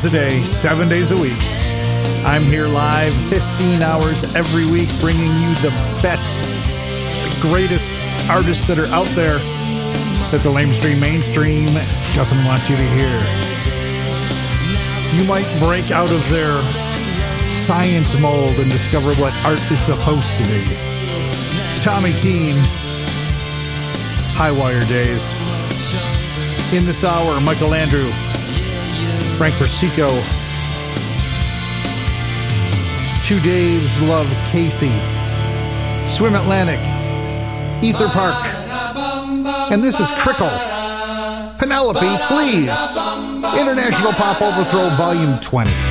Hours a day, 7 days a week. I'm here live 15 hours every week bringing you the best, the greatest artists that are out there that the lamestream mainstream doesn't want you to hear. You might break out of their science mold and discover what art is supposed to be. Tommy Keene, High Wire Days. In this hour, Michael Andrew, Frank Persico, Two Daves Love Casey, Swim Atlantic, Ether Park, and this is Crickle. Penelope, please. International Pop Overthrow Volume 20.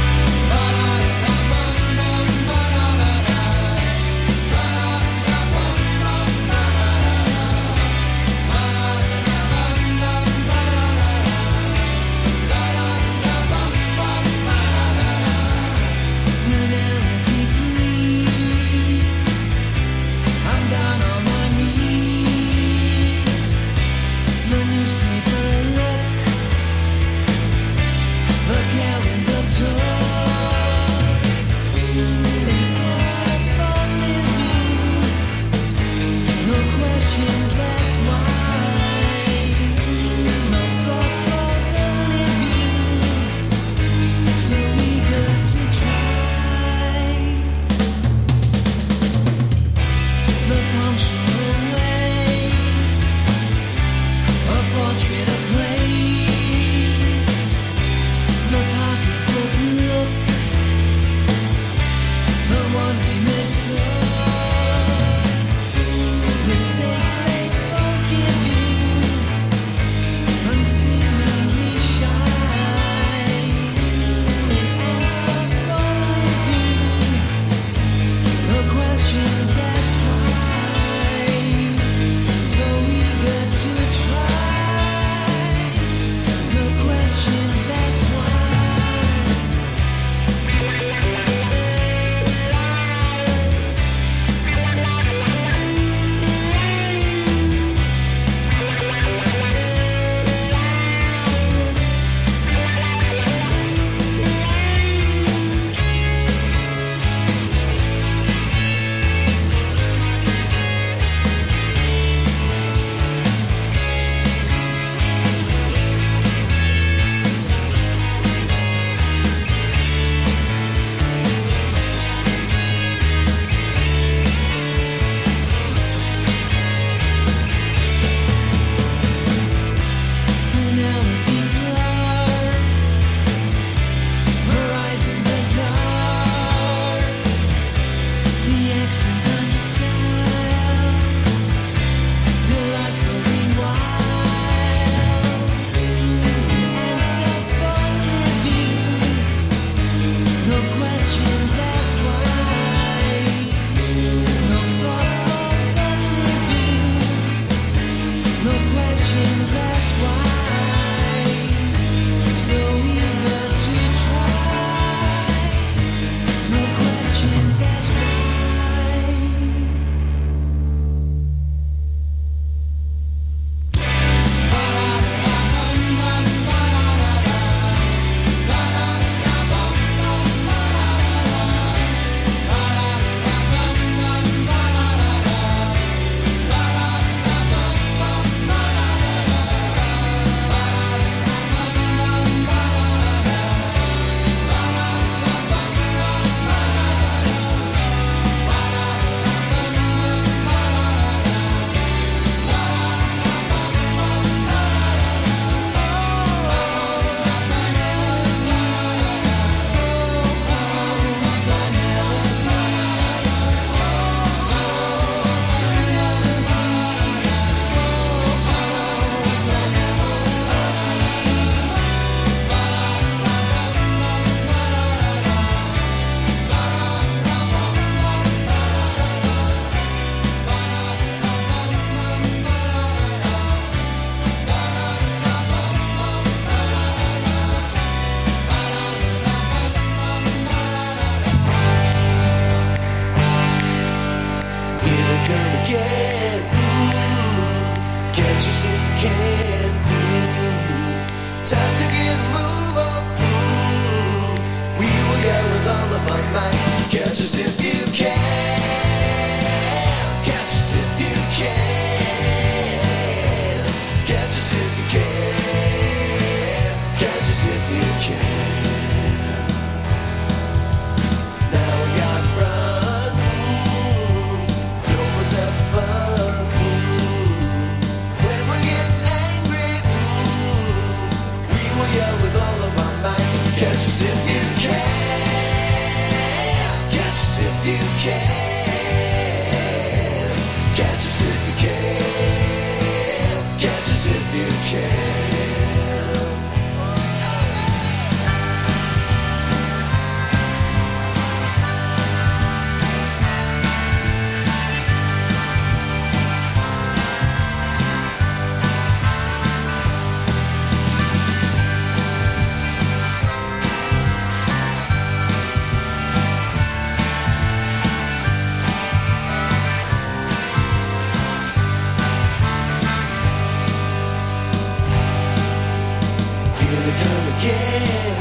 can.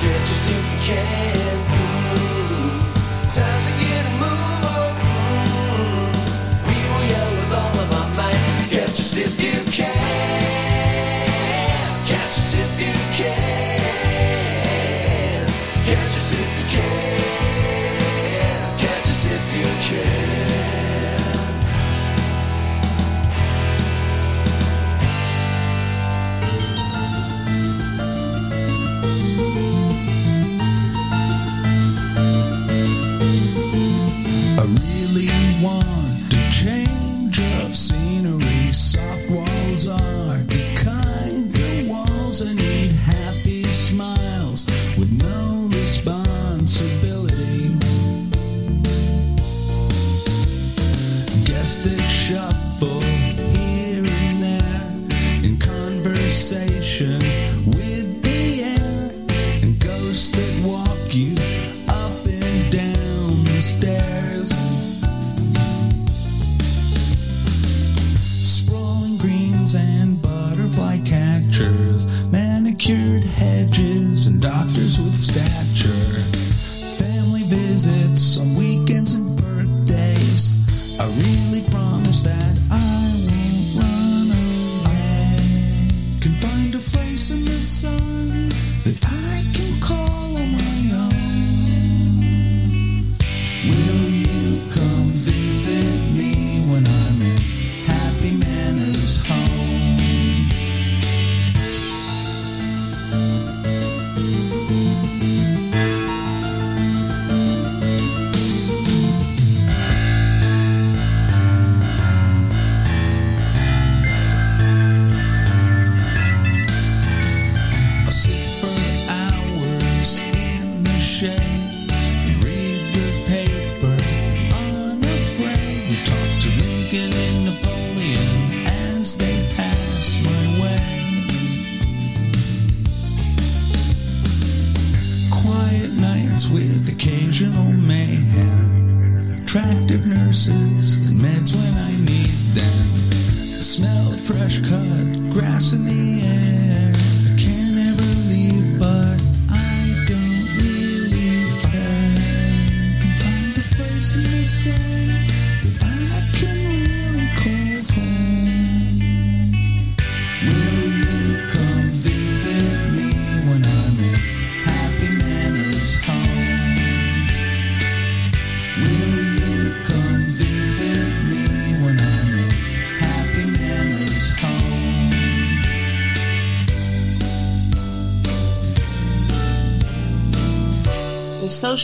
Can't you see if you can?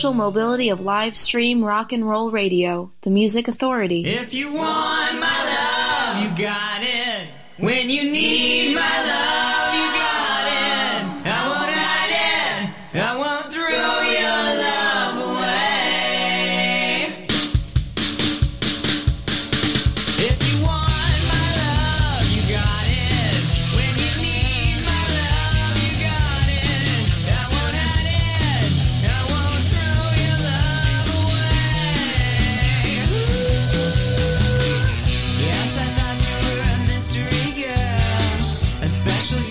social mobility of live stream rock and roll radio, the music authority. If you want my love, you got it when you need especially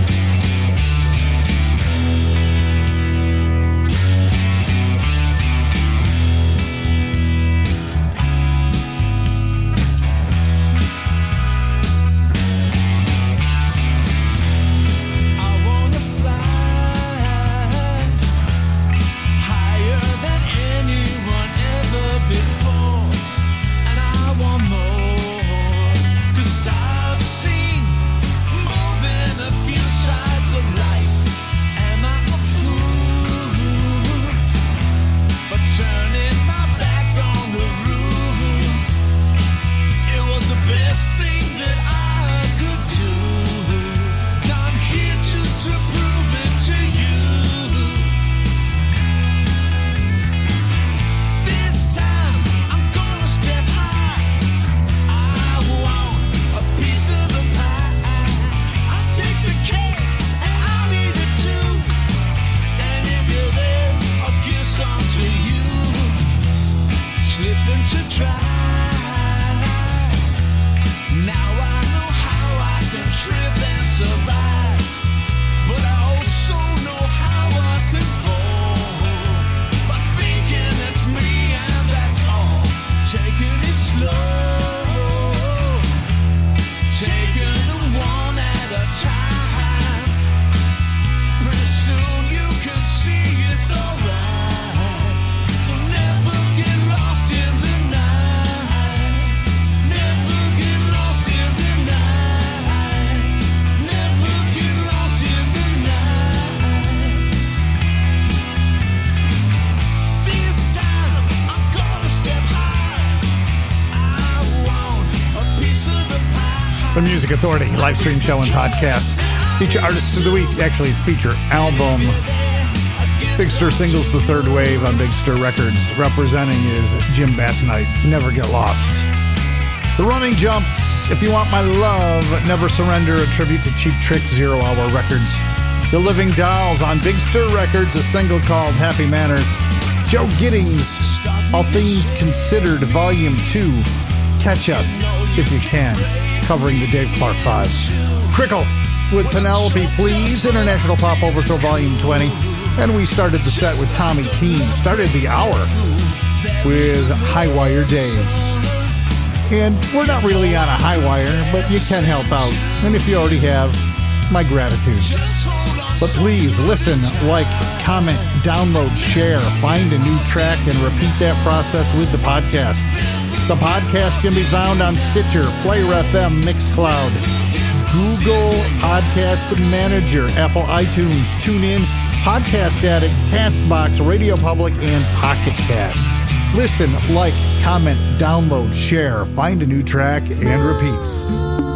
Authority live stream show and podcast. Feature artist of the week, actually, feature album. Big Stir singles, The Third Wave on Big Stir Records. Representing is Jim Basnight. Never get lost. The Running Jumps, If You Want My Love, Never Surrender, a tribute to Cheap Trick Zero Hour Records. The Living Dolls on Big Stir Records, a single called Happy Manners. Joe Giddings, All Things Considered, Volume 2. Catch Us If You Can, covering the Dave Clark 5. Crickle with Penelope Please, International Pop Overthrow Volume 20. And we started the set with Tommy Keene. Started the hour with High Wire Days. And we're not really on a high wire, but you can help out. And if you already have, my gratitude. But please listen, like, comment, download, share, find a new track, and repeat that process with the podcast. The podcast can be found on Stitcher, Player FM, Mixcloud, Google Podcast Manager, Apple iTunes, TuneIn, Podcast Addict, Castbox, Radio Public, and Pocket Cast. Listen, like, comment, download, share, find a new track, and repeat.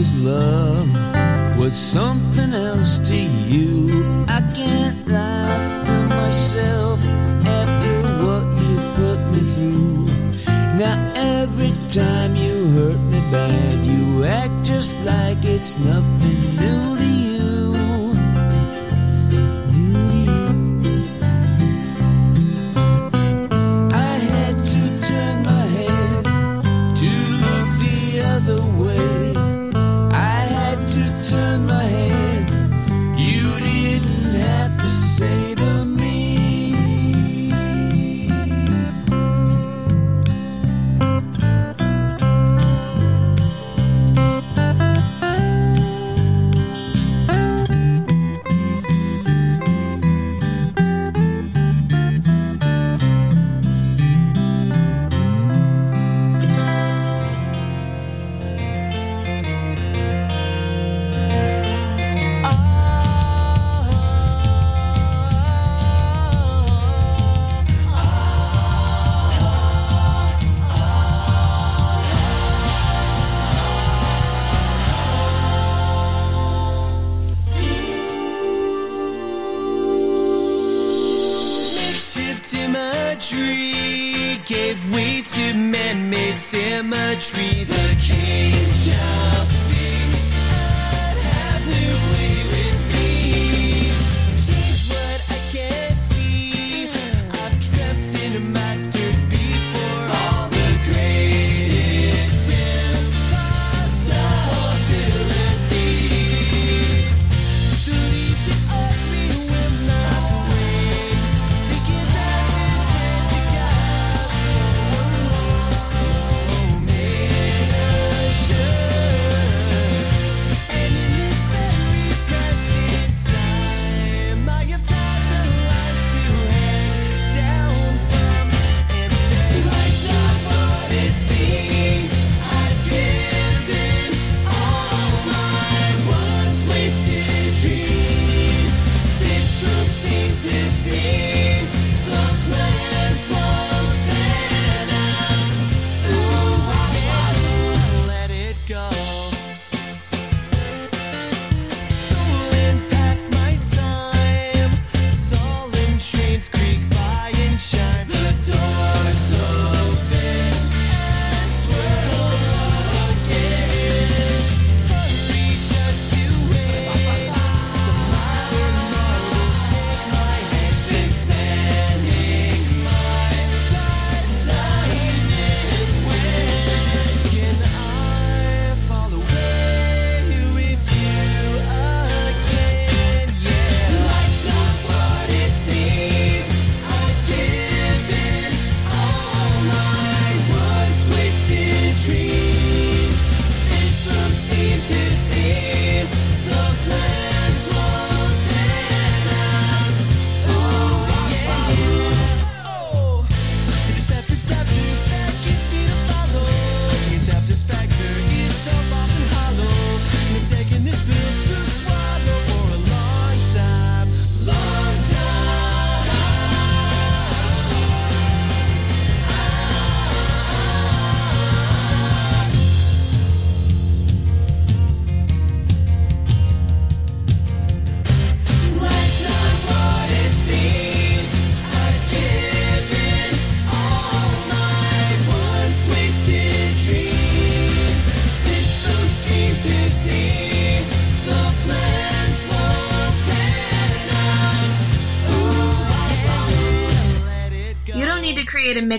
was love was something else to you. I can't lie to myself after what you put me through. Now every time you hurt me bad, you act just like it's nothing.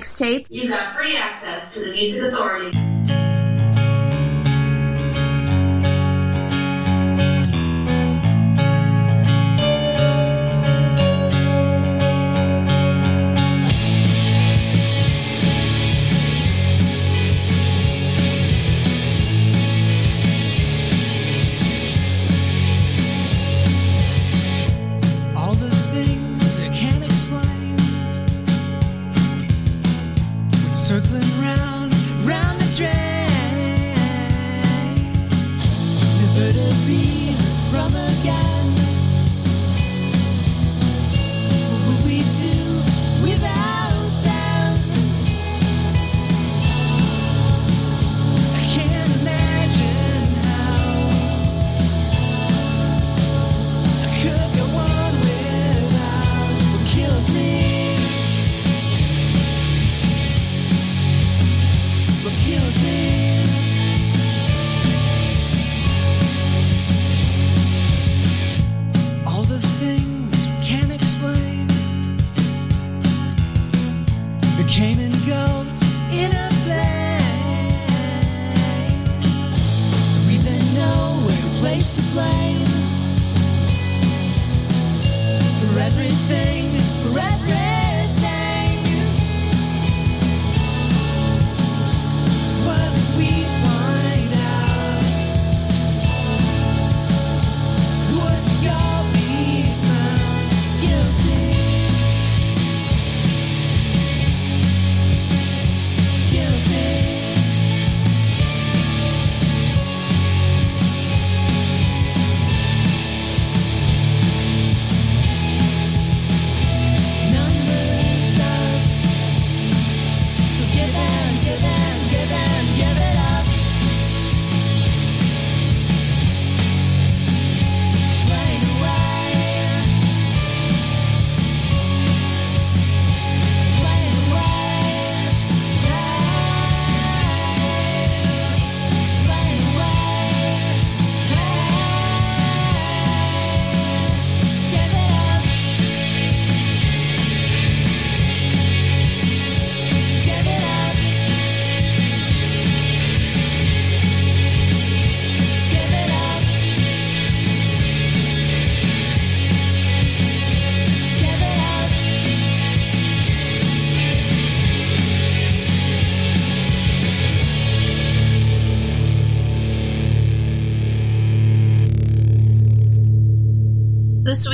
mixtape. You got free access to the Music Authority became engulfed in a flame. We then know where to place the blame for everything, for everything.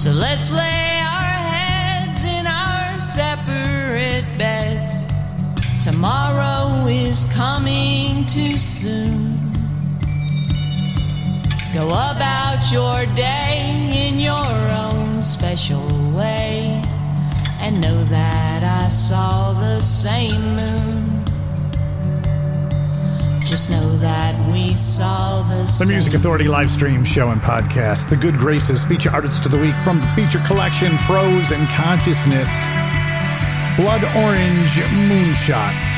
So let's lay our heads in our separate beds. Tomorrow is coming too soon. Go about your day in your own special way and know that I saw the same moon. Just know that we saw the The Music Authority live stream show and podcast. The Good Graces feature artist of the week from the feature collection Prose and Consciousness. Blood Orange Moonshots.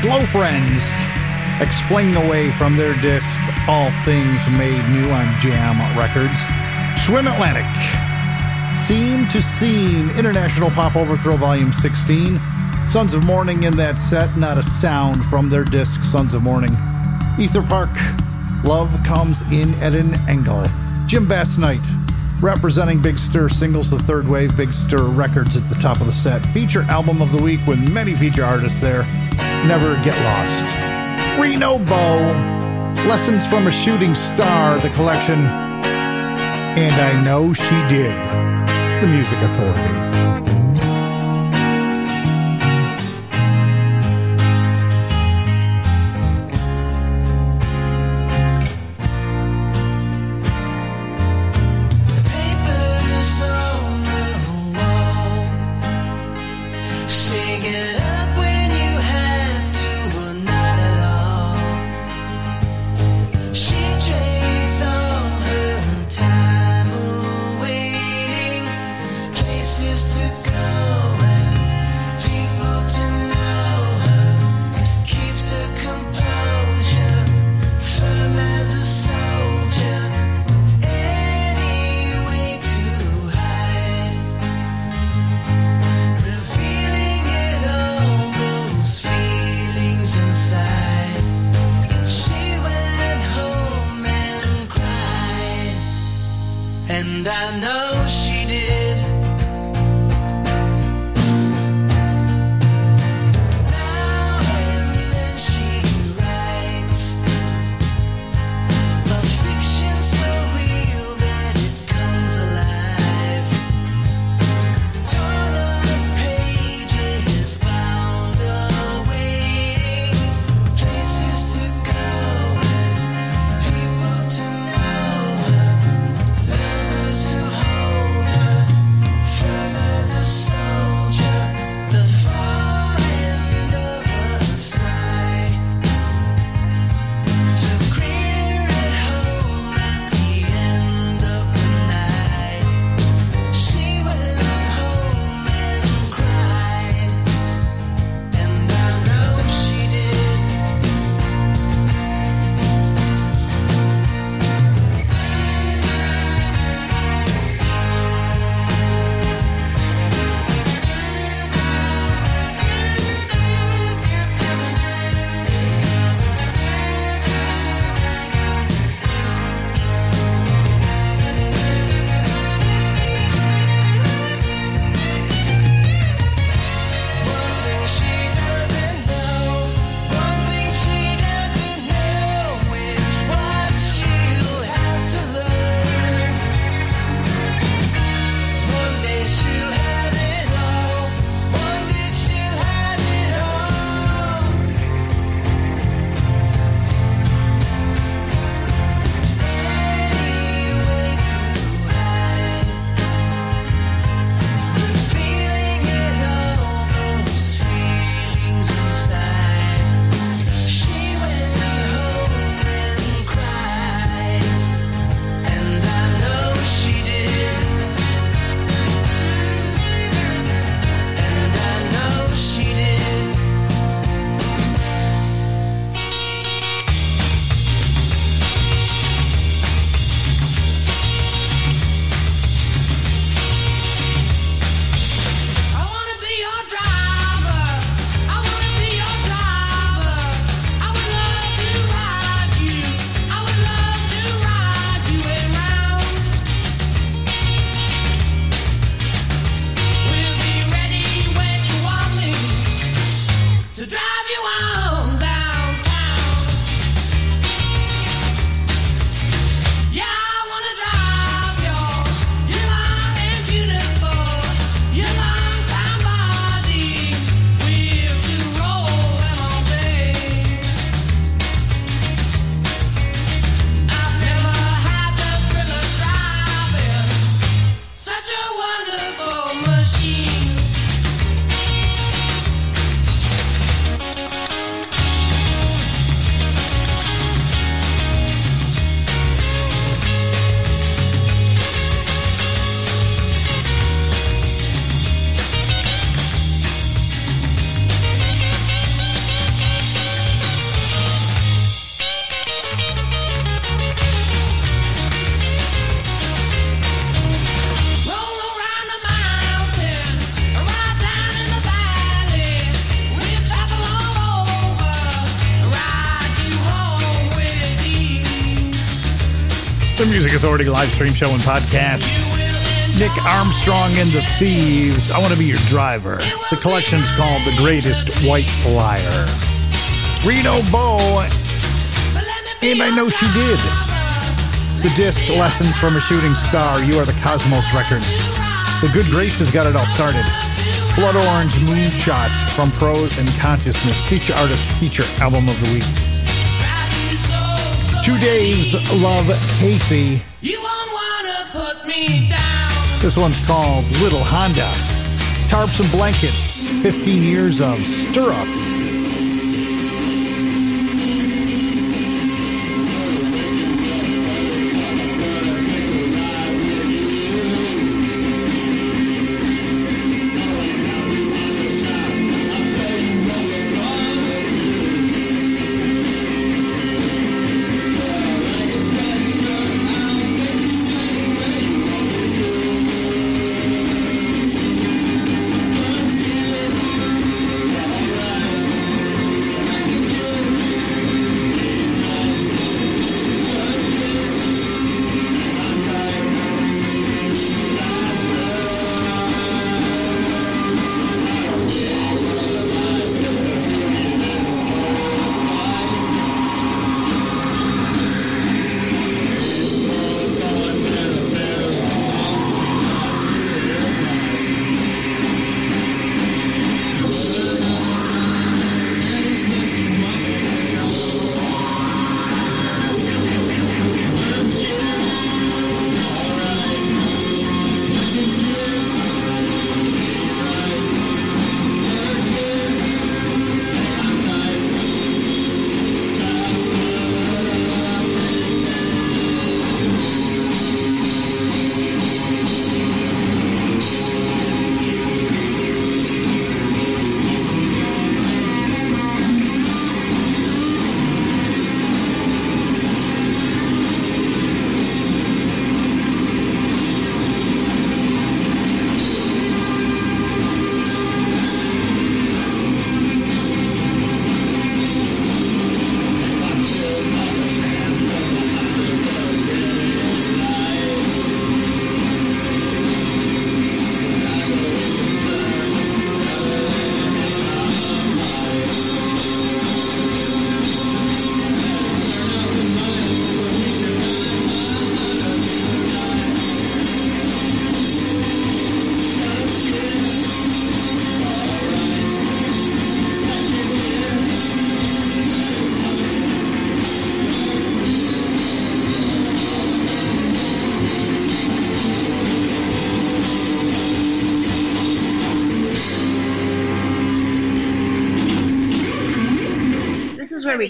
Glow Friends. Explain away from their disc All Things Made New on Jam Records. Swim Atlantic. Seam to Seam, International Pop Overthrow Volume 16. Sons of Morning in that set, not a sound from their disc Sons of Morning. Ether Park, Love Comes in at an Angle. Jim Basnight, representing Big Stir Singles, the third wave, Big Stir Records at the top of the set. Feature album of the week with many feature artists there. Never Get Lost. Reno Bo, Lessons from a Shooting Star, the collection. And I know she did. The Music Authority. Authority live stream show and podcast. Nick Armstrong and the Thieves. I want to be your driver. The collection's called The Greatest White Liar. Reno Bo. I know she did. The disc Lessons from a Shooting Star. You are the Cosmos Records. The Good Graces got it all started. Blood Orange Moonshot from Prose and Consciousness. Feature artist feature album of the week. Two Days Love Casey. You won't wanna put me down. This one's called Little Honda. Tarps and Blankets. 15 years of stir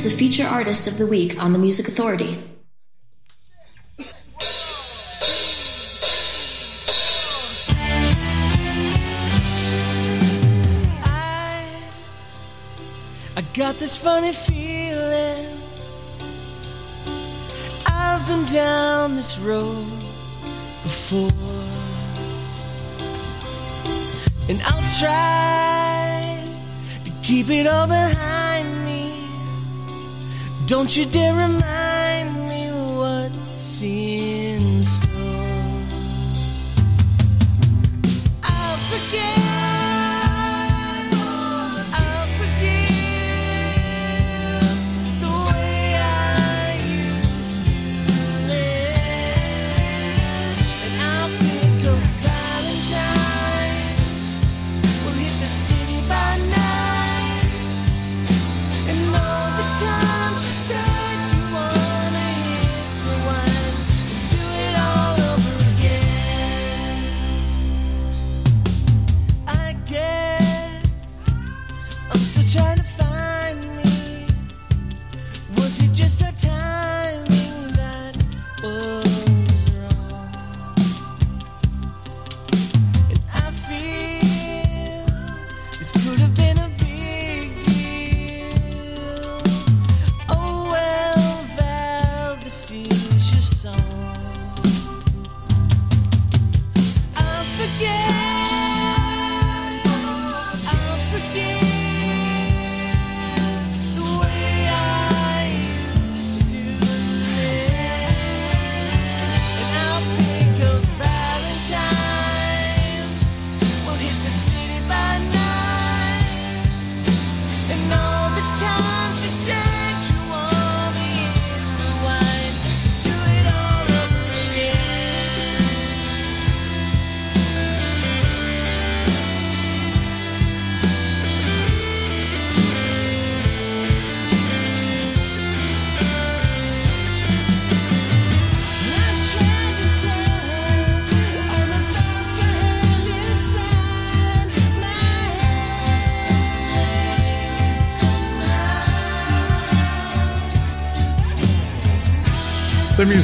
Here's the feature artist of the week on the Music Authority. I, I got this funny feeling. I've been down this road before, and I'll try to keep it all behind. Don't you dare remind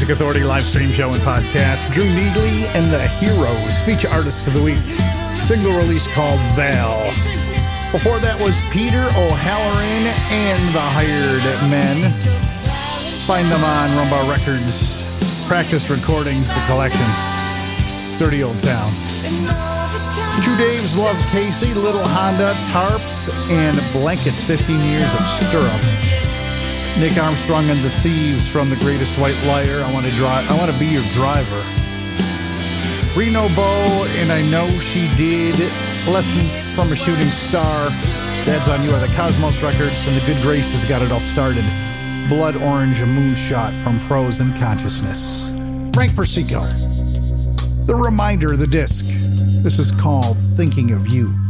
Music Authority live stream show and podcast. Drew Needley and the Heroes, feature artist of the week. Single release called Val. Before that was Peter O'Halloran and the Hired Men. Find them on Rumbar Records. Practice Recordings, the collection. Dirty Old Town. Two Daves love Casey, Little Honda, Tarps, and Blankets. 15 years of stirrup. Nick Armstrong and the Thieves from The Greatest White Liar. I want to drive. I want to be your driver. Reno Bo, and I know she did. Lessons from a Shooting Star. Dad's on You are the Cosmos Records, and the Good Graces got it all started. Blood Orange Moonshot from Prose and Consciousness. Frank Persico. The reminder, of the disc. This is called Thinking of You.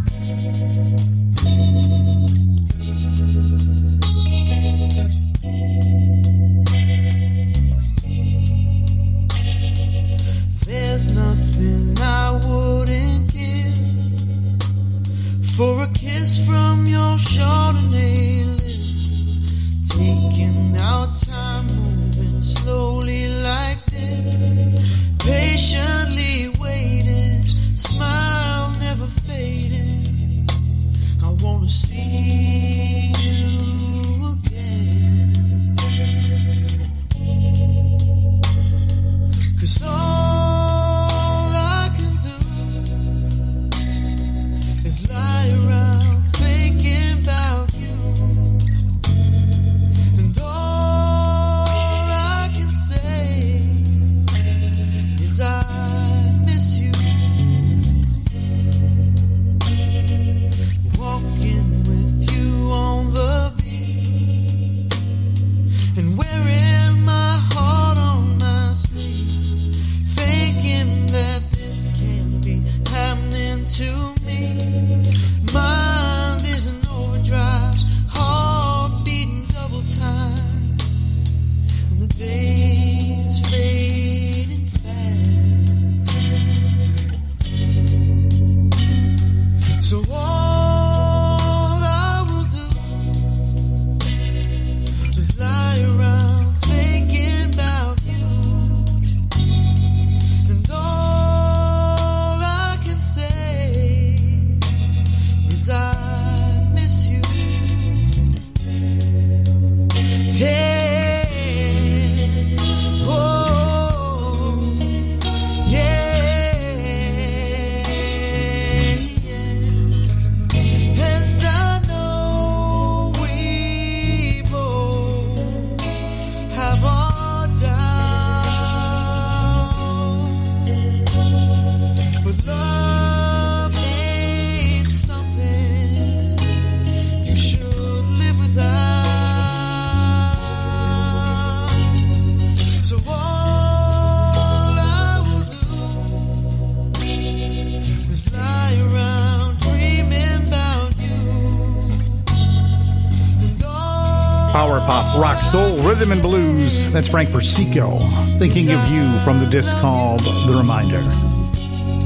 That's Frank Persico. Thinking of you from the disc called The Reminder.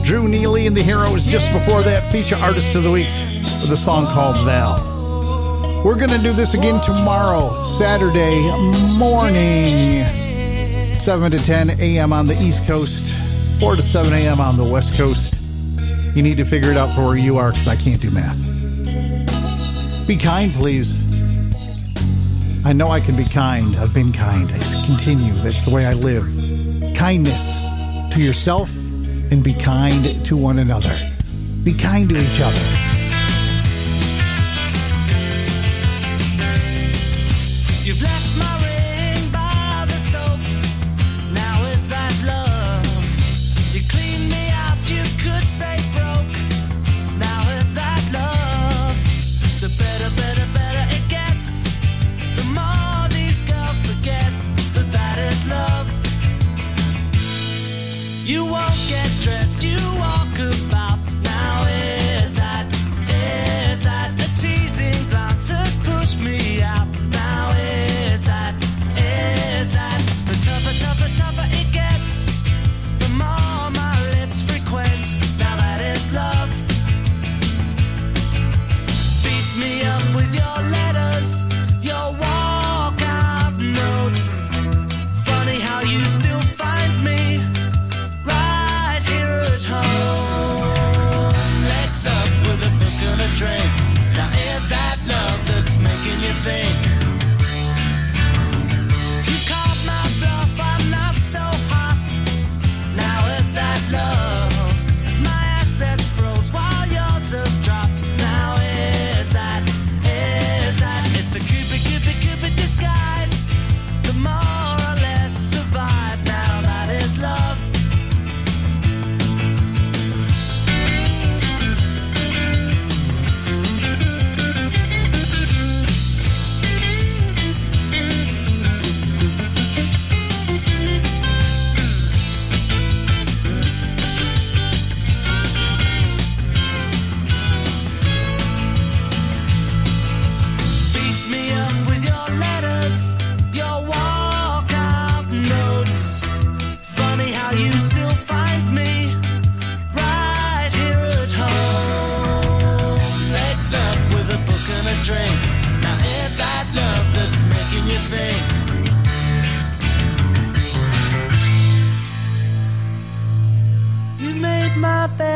Drew Neely and the Heroes just before that, feature artist of the week with a song called Val. We're going to do this again tomorrow, Saturday morning, 7 to 10 a.m. on the East Coast, 4 to 7 a.m. on the West Coast. You need to figure it out for where you are because I can't do math. Be kind, please. I know I can be kind. I've been kind. I continue. That's the way I live. Kindness to yourself and be kind to one another. Be kind to each other.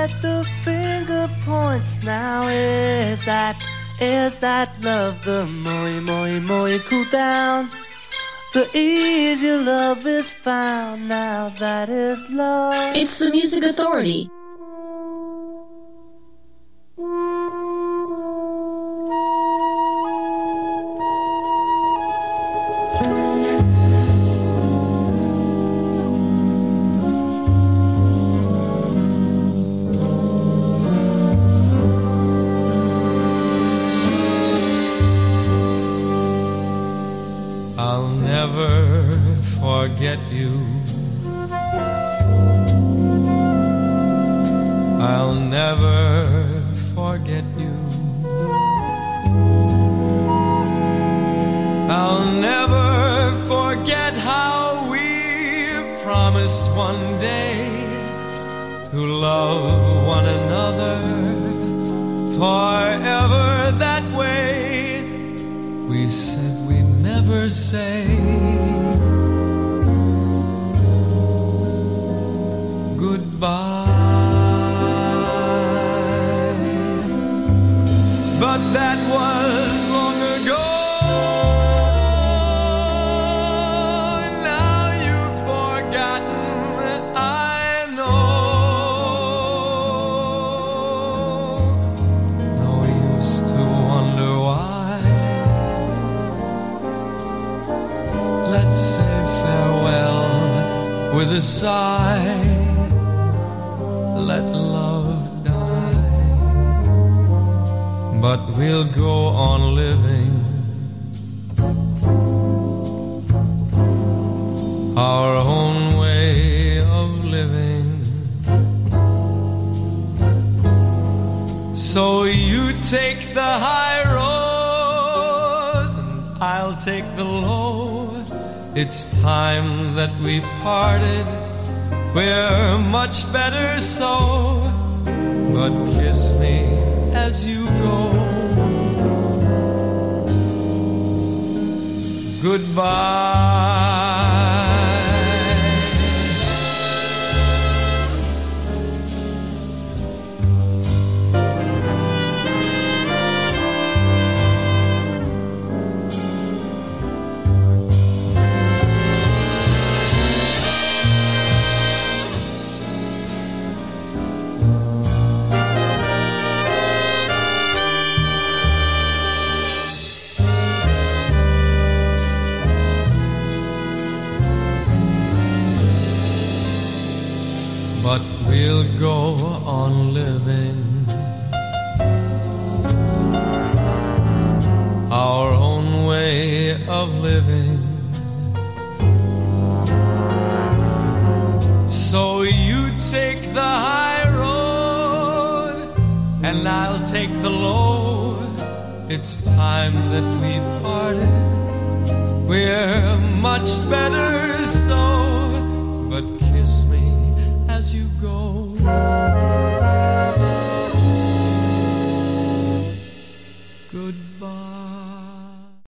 My the finger points. Now is that, is that love? The more, more, more you cool down, the easier love is found. Now that is love. It's the Music Authority. Love die. But we'll go on living our own way of living. So you take the high road I'll take the low. It's time that we parted. We're much better so. But kiss me as you go. Goodbye. We'll go on living our own way of living. So you take the high road, and I'll take the low. It's time that we parted. We're much better so, go.